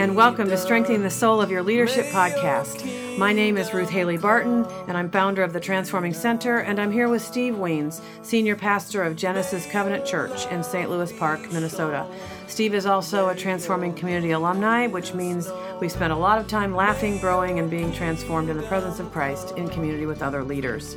and welcome to Strengthening the Soul of Your Leadership podcast. My name is Ruth Haley Barton, and I'm founder of the Transforming Center, and I'm here with Steve Wiens, Senior Pastor of Genesis Covenant Church in St. Louis Park, Minnesota. Steve is also a Transforming Community alumni, which means we spent a lot of time laughing, growing, and being transformed in the presence of Christ in community with other leaders.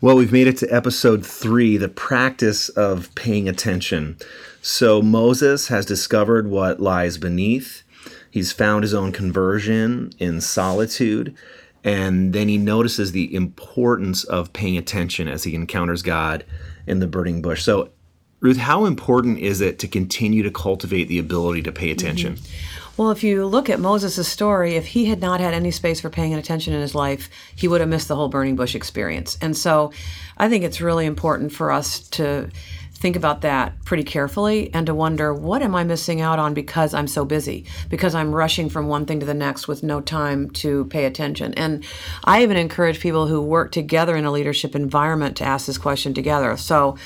Well, we've made it to episode three the practice of paying attention. So, Moses has discovered what lies beneath. He's found his own conversion in solitude. And then he notices the importance of paying attention as he encounters God in the burning bush. So, Ruth, how important is it to continue to cultivate the ability to pay attention? Mm-hmm. Well, if you look at Moses' story, if he had not had any space for paying attention in his life, he would have missed the whole burning bush experience. And so I think it's really important for us to think about that pretty carefully and to wonder what am I missing out on because I'm so busy, because I'm rushing from one thing to the next with no time to pay attention. And I even encourage people who work together in a leadership environment to ask this question together. So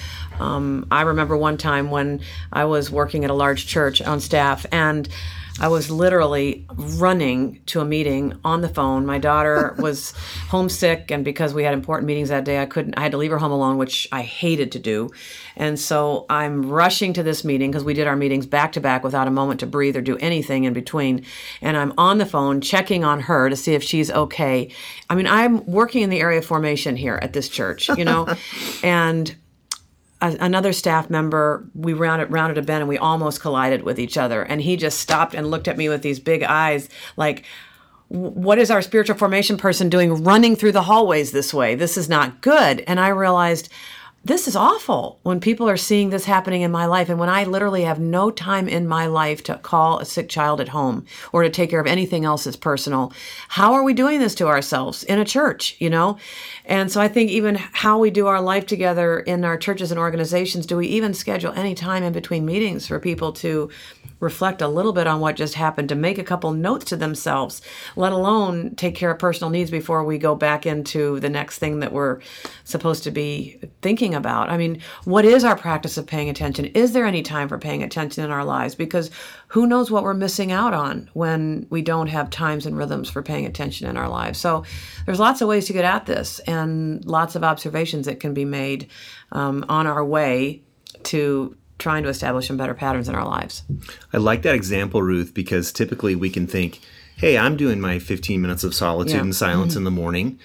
um, I remember one time when I was working at a large church on staff and I was literally running to a meeting on the phone. My daughter was homesick, and because we had important meetings that day, I couldn't. I had to leave her home alone, which I hated to do. And so I'm rushing to this meeting because we did our meetings back to back without a moment to breathe or do anything in between. And I'm on the phone checking on her to see if she's okay. I mean, I'm working in the area of formation here at this church, you know, and another staff member, we rounded, rounded a bend and we almost collided with each other. And he just stopped and looked at me with these big eyes, like, what is our spiritual formation person doing running through the hallways this way? This is not good. And I realized, this is awful when people are seeing this happening in my life and when I literally have no time in my life to call a sick child at home or to take care of anything else that's personal. How are we doing this to ourselves in a church, you know? And so I think even how we do our life together in our churches and organizations, do we even schedule any time in between meetings for people to reflect a little bit on what just happened, to make a couple notes to themselves, let alone take care of personal needs before we go back into the next thing that we're supposed to be thinking about. I mean, what is our practice of paying attention? Is there any time for paying attention in our lives? Because who knows what we're missing out on when we don't have times and rhythms for paying attention in our lives. So there's lots of ways to get at this and lots of observations that can be made um, on our way to trying to establish some better patterns in our lives. I like that example, Ruth, because typically we can think, hey, I'm doing my 15 minutes of solitude yeah. and silence mm-hmm. in the morning.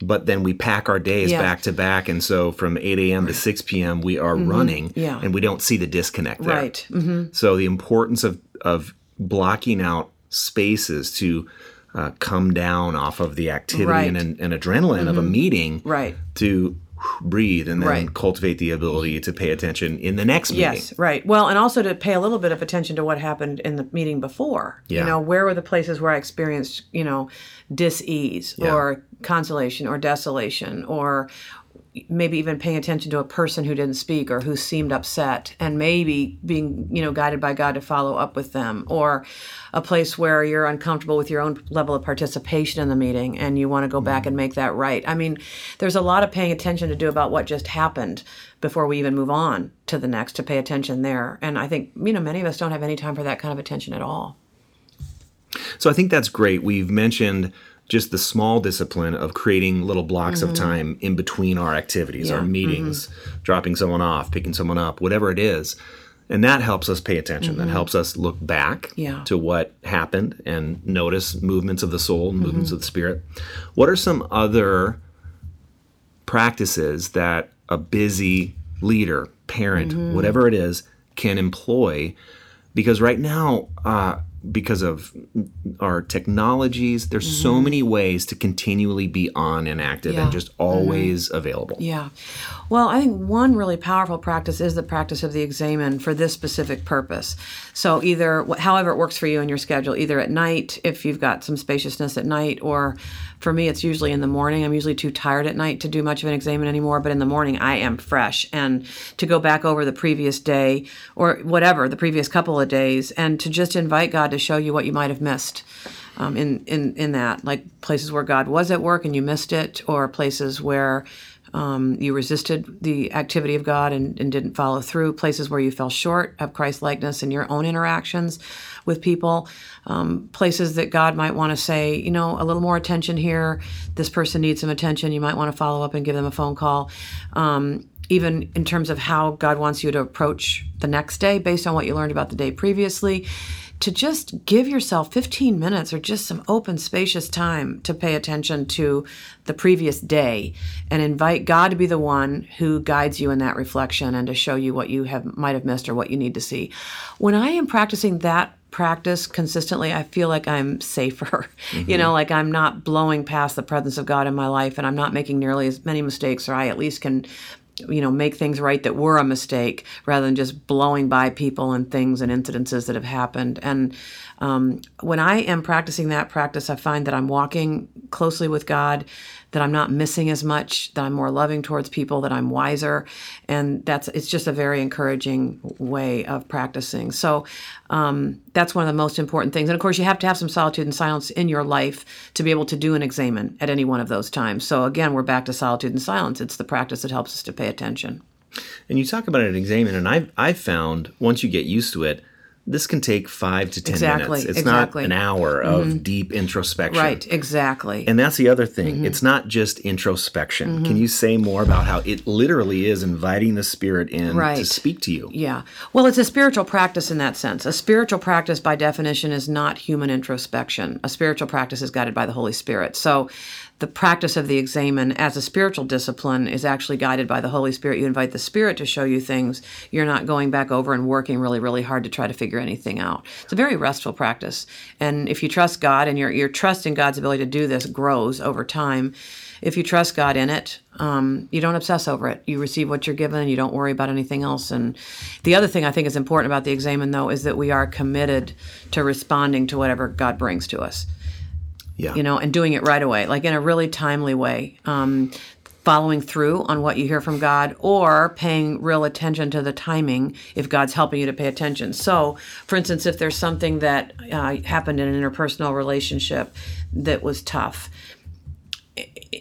But then we pack our days yeah. back to back. And so from 8 a.m. to 6 p.m., we are mm-hmm. running yeah. and we don't see the disconnect there. Right. Mm-hmm. So the importance of, of blocking out spaces to uh, come down off of the activity right. and, and, adrenaline of a mm-hmm. meeting right. to breathe and then right. cultivate the ability to pay attention in the next meeting. Yes, right. Well, and also to pay a little bit of attention to what happened in the meeting before. Yeah. You know, where were the places where I experienced, you know, dis-ease yeah. or consolation or desolation or maybe even paying attention to a person who didn't speak or who seemed upset and maybe being you know guided by god to follow up with them or a place where you're uncomfortable with your own level of participation in the meeting and you want to go back and make that right. I mean there's a lot of paying attention to do about what just happened before we even move on to the next to pay attention there. And i think you know many of us don't have any time for that kind of attention at all. So i think that's great. We've mentioned just the small discipline of creating little blocks mm-hmm. of time in between our activities, yeah. our meetings, mm-hmm. dropping someone off, picking someone up, whatever it is. And that helps us pay attention. Mm-hmm. That helps us look back yeah. to what happened and notice movements of the soul, movements mm-hmm. of the spirit. What are some other practices that a busy leader, parent, mm-hmm. whatever it is, can employ? Because right now, uh, because of our technologies there's mm-hmm. so many ways to continually be on and active yeah. and just always mm-hmm. available yeah well i think one really powerful practice is the practice of the examen for this specific purpose so either however it works for you in your schedule either at night if you've got some spaciousness at night or for me it's usually in the morning i'm usually too tired at night to do much of an examen anymore but in the morning i am fresh and to go back over the previous day or whatever the previous couple of days and to just invite god to show you what you might have missed um, in, in, in that, like places where God was at work and you missed it, or places where um, you resisted the activity of God and, and didn't follow through, places where you fell short of Christ likeness in your own interactions with people, um, places that God might want to say, you know, a little more attention here. This person needs some attention. You might want to follow up and give them a phone call. Um, even in terms of how God wants you to approach the next day based on what you learned about the day previously to just give yourself 15 minutes or just some open, spacious time to pay attention to the previous day and invite God to be the one who guides you in that reflection and to show you what you have might have missed or what you need to see. When I am practicing that practice consistently, I feel like I'm safer. Mm-hmm. You know, like I'm not blowing past the presence of God in my life and I'm not making nearly as many mistakes, or I at least can you know make things right that were a mistake rather than just blowing by people and things and incidences that have happened. And um, when i am practicing that practice i find that i'm walking closely with god that I'm not missing as much, that I'm more loving towards people, that I'm wiser, and that's it's just a very encouraging way of practicing. So um, that's one of the most important things. And of course, you have to have some solitude and silence in your life to be able to do an examen at any one of those times. So again, we're back to solitude and silence. It's the practice that helps us to pay attention. And you talk about an examen, and I've I've found once you get used to it this can take five to ten exactly, minutes. It's exactly. not an hour of mm-hmm. deep introspection. Right, exactly. And that's the other thing. Mm-hmm. It's not just introspection. Mm-hmm. Can you say more about how it literally is inviting the spirit in right. to speak to you? Yeah. Well, it's a spiritual practice in that sense. A spiritual practice, by definition, is not human introspection. A spiritual practice is guided by the Holy Spirit. So the practice of the examen as a spiritual discipline is actually guided by the Holy Spirit. You invite the Spirit to show you things. You're not going back over and working really, really hard to try to figure anything out. It's a very restful practice. And if you trust God and your, your trust in God's ability to do this grows over time, if you trust God in it, um, you don't obsess over it. You receive what you're given and you don't worry about anything else. And the other thing I think is important about the examen, though, is that we are committed to responding to whatever God brings to us. Yeah. You know, and doing it right away, like in a really timely way. Um, following through on what you hear from God or paying real attention to the timing if God's helping you to pay attention. So, for instance, if there's something that uh, happened in an interpersonal relationship that was tough,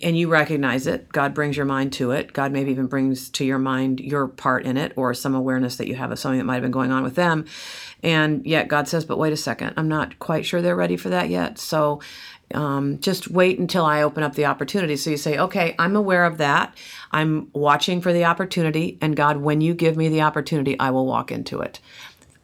and you recognize it, God brings your mind to it. God maybe even brings to your mind your part in it or some awareness that you have of something that might have been going on with them. And yet God says, but wait a second, I'm not quite sure they're ready for that yet. So um, just wait until I open up the opportunity. So you say, okay, I'm aware of that. I'm watching for the opportunity. And God, when you give me the opportunity, I will walk into it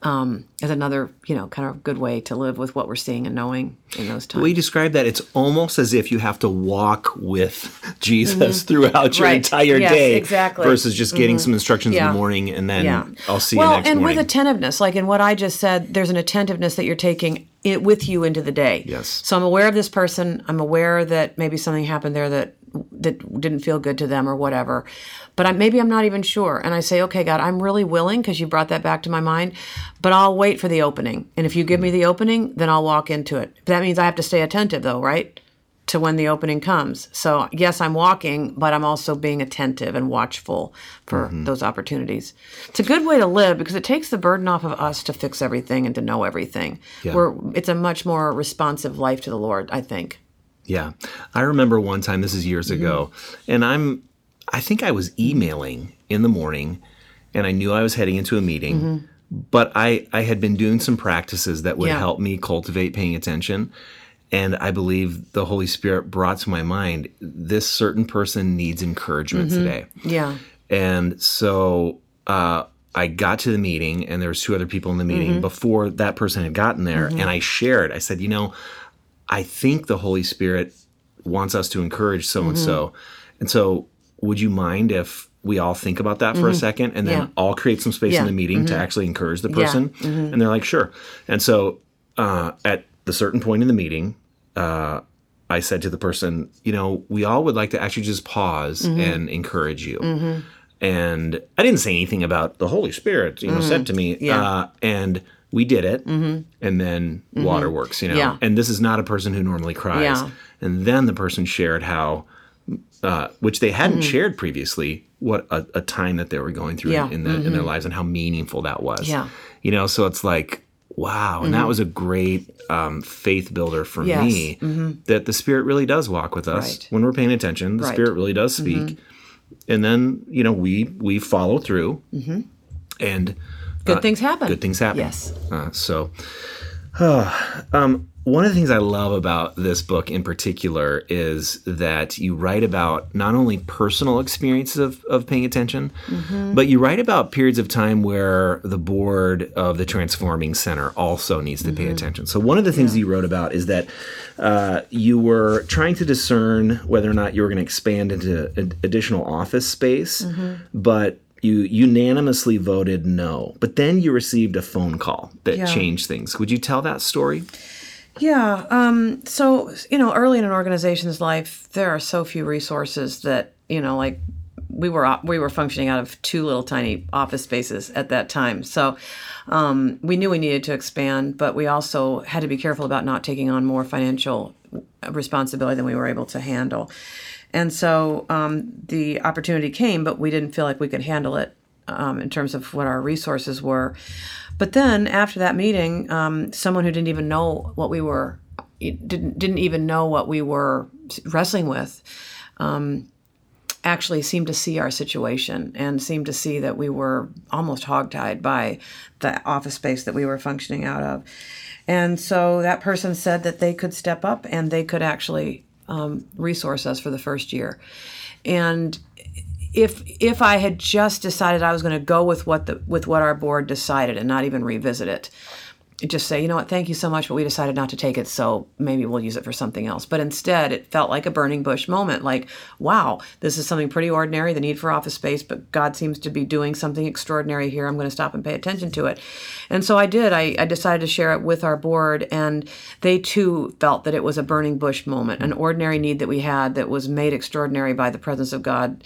um, is another, you know, kind of good way to live with what we're seeing and knowing in those times. We describe that it's almost as if you have to walk with Jesus mm-hmm. throughout your right. entire yes, day, exactly. versus just getting mm-hmm. some instructions yeah. in the morning and then yeah. I'll see well, you next and morning. with attentiveness, like in what I just said, there's an attentiveness that you're taking it with you into the day. Yes. So I'm aware of this person. I'm aware that maybe something happened there that that didn't feel good to them or whatever but I, maybe I'm not even sure. And I say, okay, God, I'm really willing because you brought that back to my mind, but I'll wait for the opening. And if you give me the opening, then I'll walk into it. That means I have to stay attentive, though, right? To when the opening comes. So, yes, I'm walking, but I'm also being attentive and watchful for mm-hmm. those opportunities. It's a good way to live because it takes the burden off of us to fix everything and to know everything. Yeah. We're, it's a much more responsive life to the Lord, I think. Yeah. I remember one time, this is years mm-hmm. ago, and I'm I think I was emailing in the morning and I knew I was heading into a meeting, mm-hmm. but I, I had been doing some practices that would yeah. help me cultivate paying attention. And I believe the Holy Spirit brought to my mind this certain person needs encouragement mm-hmm. today. Yeah. And so uh, I got to the meeting, and there was two other people in the meeting mm-hmm. before that person had gotten there, mm-hmm. and I shared. I said, you know, I think the Holy Spirit wants us to encourage so and so, and so would you mind if we all think about that for mm-hmm. a second and then yeah. all create some space yeah. in the meeting mm-hmm. to actually encourage the person? Yeah. Mm-hmm. And they're like, sure. And so uh, at the certain point in the meeting, uh, I said to the person, you know, we all would like to actually just pause mm-hmm. and encourage you. Mm-hmm. And I didn't say anything about the Holy Spirit, you know, said to me. Yeah. Uh, and we did it. And then waterworks, you know. Yeah. And this is not a person who normally cries. Yeah. And then the person shared how uh, which they hadn't mm-hmm. shared previously, what a, a, time that they were going through yeah. in, in, the, mm-hmm. in, their mm-hmm. lives and how meaningful that was. Yeah. You know, so it's like, wow. And that mm-hmm. was a great um, faith builder for yes. me mm-hmm. that the Spirit really does walk with us right. when we're paying attention. The right. Spirit really does speak. And then you know we we follow through, and Good things happen. good things happen. Yes. Uh, so, um, one of the things I love about this book in particular is that you write about not only personal experiences of, of paying attention, Mm-hmm. but you write about periods of time where the board of the Transforming Center also needs to pay Mm-hmm. attention. So, one of the things you wrote about is that uh, you were trying to discern whether or not you were going to expand into ad- additional office space, Mm-hmm. but you unanimously voted no. But then you received a phone call that Yeah. changed things. Would you tell that story? Yeah. Um, so, you know, early in an organization's life, there are so few resources that, you know, like we were we were functioning out of two little tiny office spaces at that time. So um, we knew we needed to expand, but we also had to be careful about not taking on more financial responsibility than we were able to handle. And so um, the opportunity came, but we didn't feel like we could handle it um, in terms of what our resources were. But then after that meeting, um, someone who didn't even know what we were didn't didn't even know what we were wrestling with actually seemed to see our situation and seemed to see that we were almost hogtied by the office space that we were functioning out of. And so that person said that they could step up and they could actually um, resource us for the first year. And if if I had just decided I was going to go with what the with what our board decided and not even revisit it, just say, you know what, thank you so much, but we decided not to take it, so maybe we'll use it for something else. But instead, it felt like a burning bush moment like, wow, this is something pretty ordinary, the need for office space, but God seems to be doing something extraordinary here. I'm going to stop and pay attention to it. And so I did. I, I decided to share it with our board, and they too felt that it was a burning bush moment, an ordinary need that we had that was made extraordinary by the presence of God,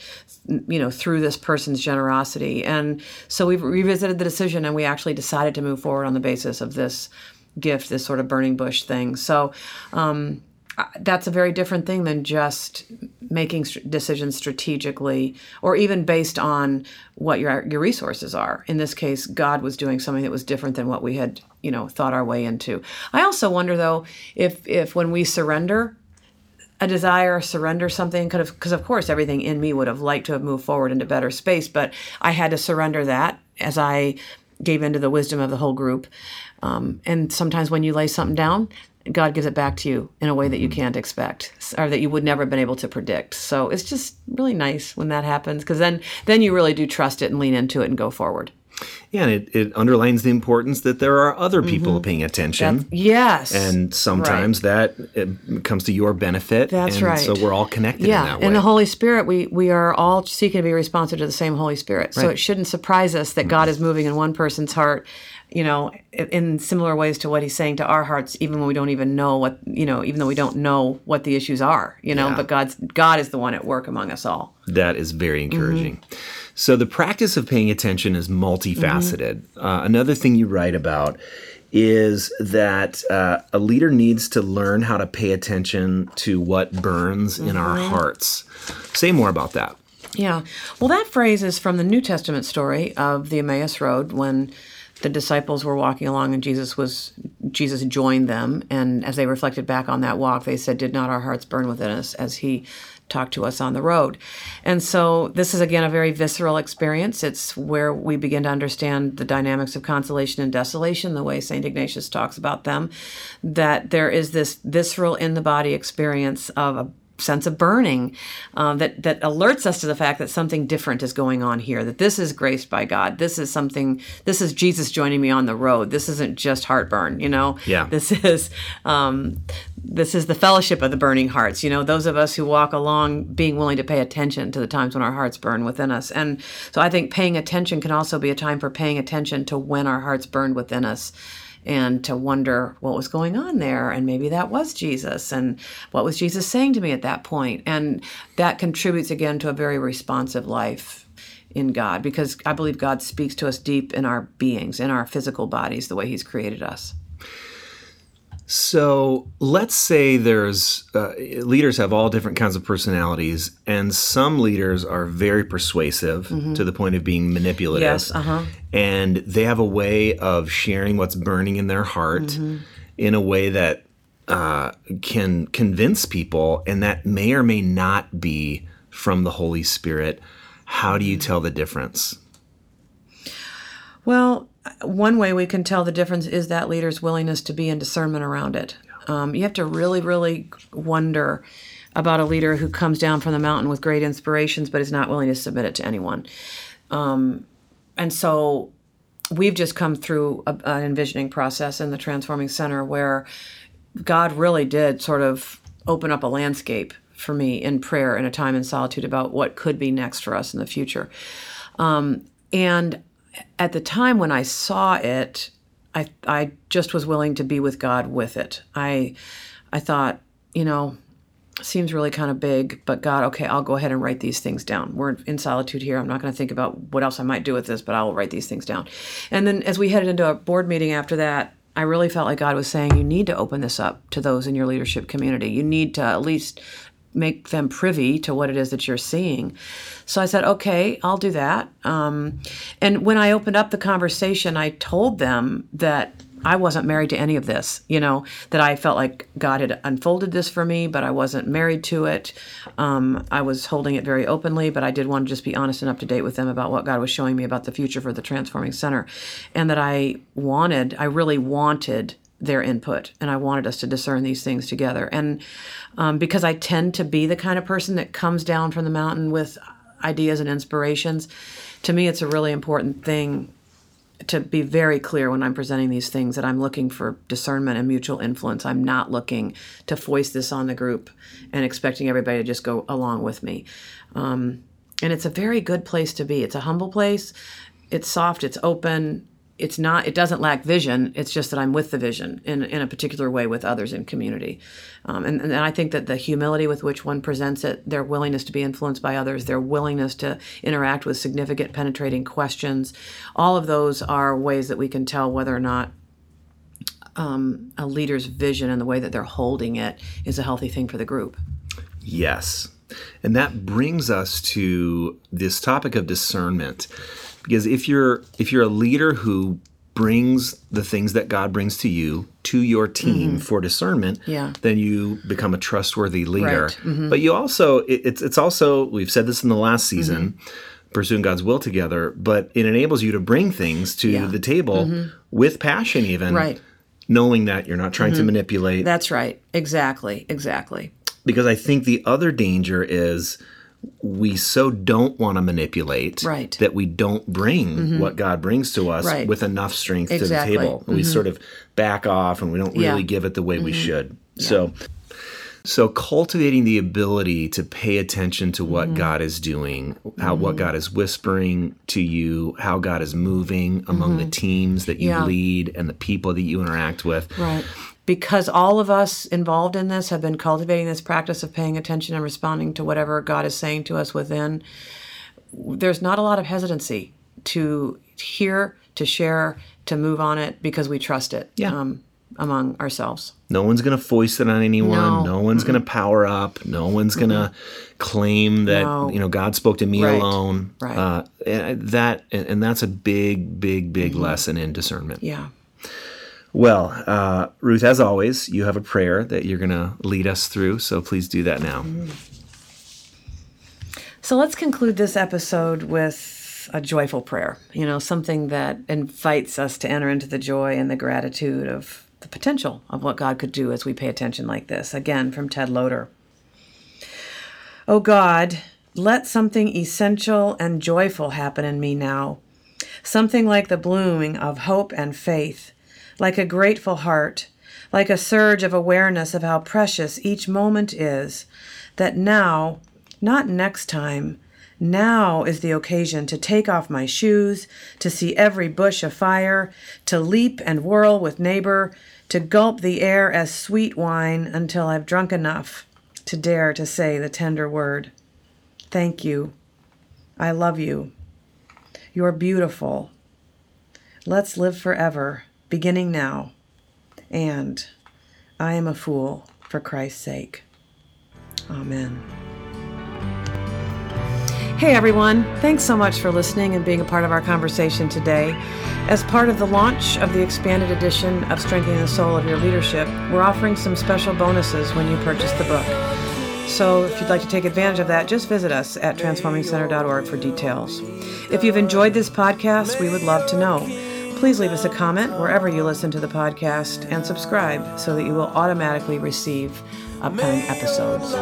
you know, through this person's generosity. And so we revisited the decision, and we actually decided to move forward on the basis of this gift, this sort of burning bush thing. So um, that's a very different thing than just making st- decisions strategically or even based on what your your resources are. In this case, God was doing something that was different than what we had, you know, thought our way into. I also wonder though if if when we surrender a desire surrender something could have because of course everything in me would have liked to have moved forward into better space but i had to surrender that as i gave into the wisdom of the whole group. Um, and sometimes when you lay something down god gives it back to you in a way that you can't expect or that you would never have been able to predict. So it's just really nice when that happens because then then you really do trust it and lean into it and go forward Yeah, and it, it underlines the importance that there are other people paying attention. yes and sometimes that it comes to your benefit. That's and right. So we're all connected yeah in that way. and the holy spirit we we are all seeking to be responsive to the same holy spirit so it shouldn't surprise us that god is moving in one person's heart you know in- in similar ways to what he's saying to our hearts even when we don't even know what you know even though we don't know what the issues are you know Yeah. but god's god is the one at work among us all That is very Mm-hmm. So the practice of paying attention is multifaceted. Mm-hmm. Uh, another thing you write about is that uh, a leader needs to learn how to pay attention to what burns in our Mm-hmm. hearts. Say more about that. Yeah. Well, that phrase is from the New Testament story of the Emmaus Road when the disciples were walking along and Jesus was Jesus joined them and as they reflected back on that walk they said did not our hearts burn within us as he talked to us on the road. And so this is again a very visceral experience. It's where we begin to understand the dynamics of consolation and desolation, the way St. Ignatius talks about them, that there is this visceral in the body experience of a sense of burning um, that that alerts us to the fact that something different is going on here that this is graced by god. This is something this is jesus joining me on the road. This isn't just heartburn you know? Yeah. this is um, this is the fellowship of the burning hearts you know? Those of us who walk along being willing to pay attention to the times when our hearts burn within us. And so i think paying attention can also be a time for paying attention to when our hearts burn within us and to wonder what was going on there and maybe that was jesus and what was jesus saying to me at that point? And that contributes again to a very responsive life in god because i believe god speaks to us deep in our beings in our physical bodies the way he's created us So let's say there's uh, leaders have all different kinds of personalities, and some leaders are very persuasive to the point of being manipulative. Yes, uh-huh. And they have a way of sharing what's burning in their heart in a way that uh, can convince people, and that may or may not be from the Holy Spirit. How do you tell the difference? Well, one way we can tell the difference is that leader's willingness to be in discernment around it. Um, you have to really, really wonder about a leader who comes down from the mountain with great inspirations but is not willing to submit it to anyone. Um, and so we've just come through a, an envisioning process in the Transforming Center where God really did sort of open up a landscape for me in prayer in a time in solitude about what could be next for us in the future. Um, and at the time when I saw it, I I just was willing to be with God with it. I I thought, you know, seems really kind of big, but God, okay, I'll go ahead and write these things down. We're in solitude here. I'm not going to think about what else I might do with this, but I will write these things down. And then as we headed into a board meeting after that, I really felt like God was saying, you need to open this up to those in your leadership community. You need to at least make them privy to what it is that you're seeing. So I said, okay, I'll do that. Um, and when I opened up the conversation, I told them that I wasn't married to any of this, you know, that I felt like God had unfolded this for me, but I wasn't married to it. Um, I was holding it very openly, but I did want to just be honest and up to date with them about what God was showing me about the future for the Transforming Center. And that I wanted, I really wanted their input and I wanted us to discern these things together. And um, because I tend to be the kind of person that comes down from the mountain with ideas and inspirations, to me, it's a really important thing to be very clear when I'm presenting these things that I'm looking for discernment and mutual influence. I'm not looking to foist this on the group and expecting everybody to just go along with me. Um, and it's a very good place to be. It's a humble place. It's soft. It's open it's not it doesn't lack vision. It's just that i'm with the vision in, in a particular way with others in community. Um, and, and i think that the humility with which one presents it their willingness to be influenced by others their willingness to interact with significant penetrating questions all of those are ways that we can tell whether or not um, a leader's vision and the way that they're holding it is a healthy thing for the group. Yes and that brings us to this topic of discernment because if you're if you're a leader who brings the things that God brings to you to your team mm-hmm. for discernment, yeah. then you become a trustworthy leader. Right. Mm-hmm. But you also it, it's it's also we've said this in the last season. Mm-hmm. Pursuing God's will together, but it enables you to bring things to yeah. the table mm-hmm. with passion, even right. knowing that you're not trying to mm-hmm. manipulate. That's right. Exactly. Exactly. Because I think the other danger is we so don't want to manipulate right. that we don't bring mm-hmm. what God brings to us right. with enough strength exactly. to the table. Mm-hmm. We sort of back off and we don't really yeah. give it the way mm-hmm. we should. Yeah. So so cultivating the ability to pay attention to what mm-hmm. God is doing, how what mm-hmm. God is whispering to you, how God is moving among the mm-hmm. teams that you yeah. lead and the people that you interact with. Right because all of us involved in this have been cultivating this practice of paying attention and responding to whatever God is saying to us within, there's not a lot of hesitancy to hear, to share, to move on it because we trust it yeah. um, among ourselves. No one's going to foist it on anyone. No, no one's going to power up. No one's going to claim that no. you know God spoke to me right. alone. Right. Uh, and that and that's a big, big, big mm-hmm. lesson in discernment. Yeah. Well, uh, Ruth, as always, you have a prayer that you're going to lead us through, so please do that now. So let's conclude this episode with a joyful prayer, you know, something that invites us to enter into the joy and the gratitude of the potential of what God could do as we pay attention like this. Again, from Ted Loder. Oh God, let something essential and joyful happen in me now, something like the blooming of hope and faith like a grateful heart, like a surge of awareness of how precious each moment is, that now, not next time, now is the occasion to take off my shoes, to see every bush afire, to leap and whirl with neighbor, to gulp the air as sweet wine until I've drunk enough to dare to say the tender word. Thank you. I love you. You're beautiful. Let's live forever beginning now, and I am a fool for Christ's sake. Amen. Hey everyone, thanks so much for listening and being a part of our conversation today. As part of the launch of the expanded edition of Strengthening the Soul of Your Leadership, we're offering some special bonuses when you purchase the book. So if you'd like to take advantage of that, just visit us at transformingcenter.org for details. If you've enjoyed this podcast, we would love to know. Please leave us a comment wherever you listen to the podcast and subscribe so that you will automatically receive upcoming episodes.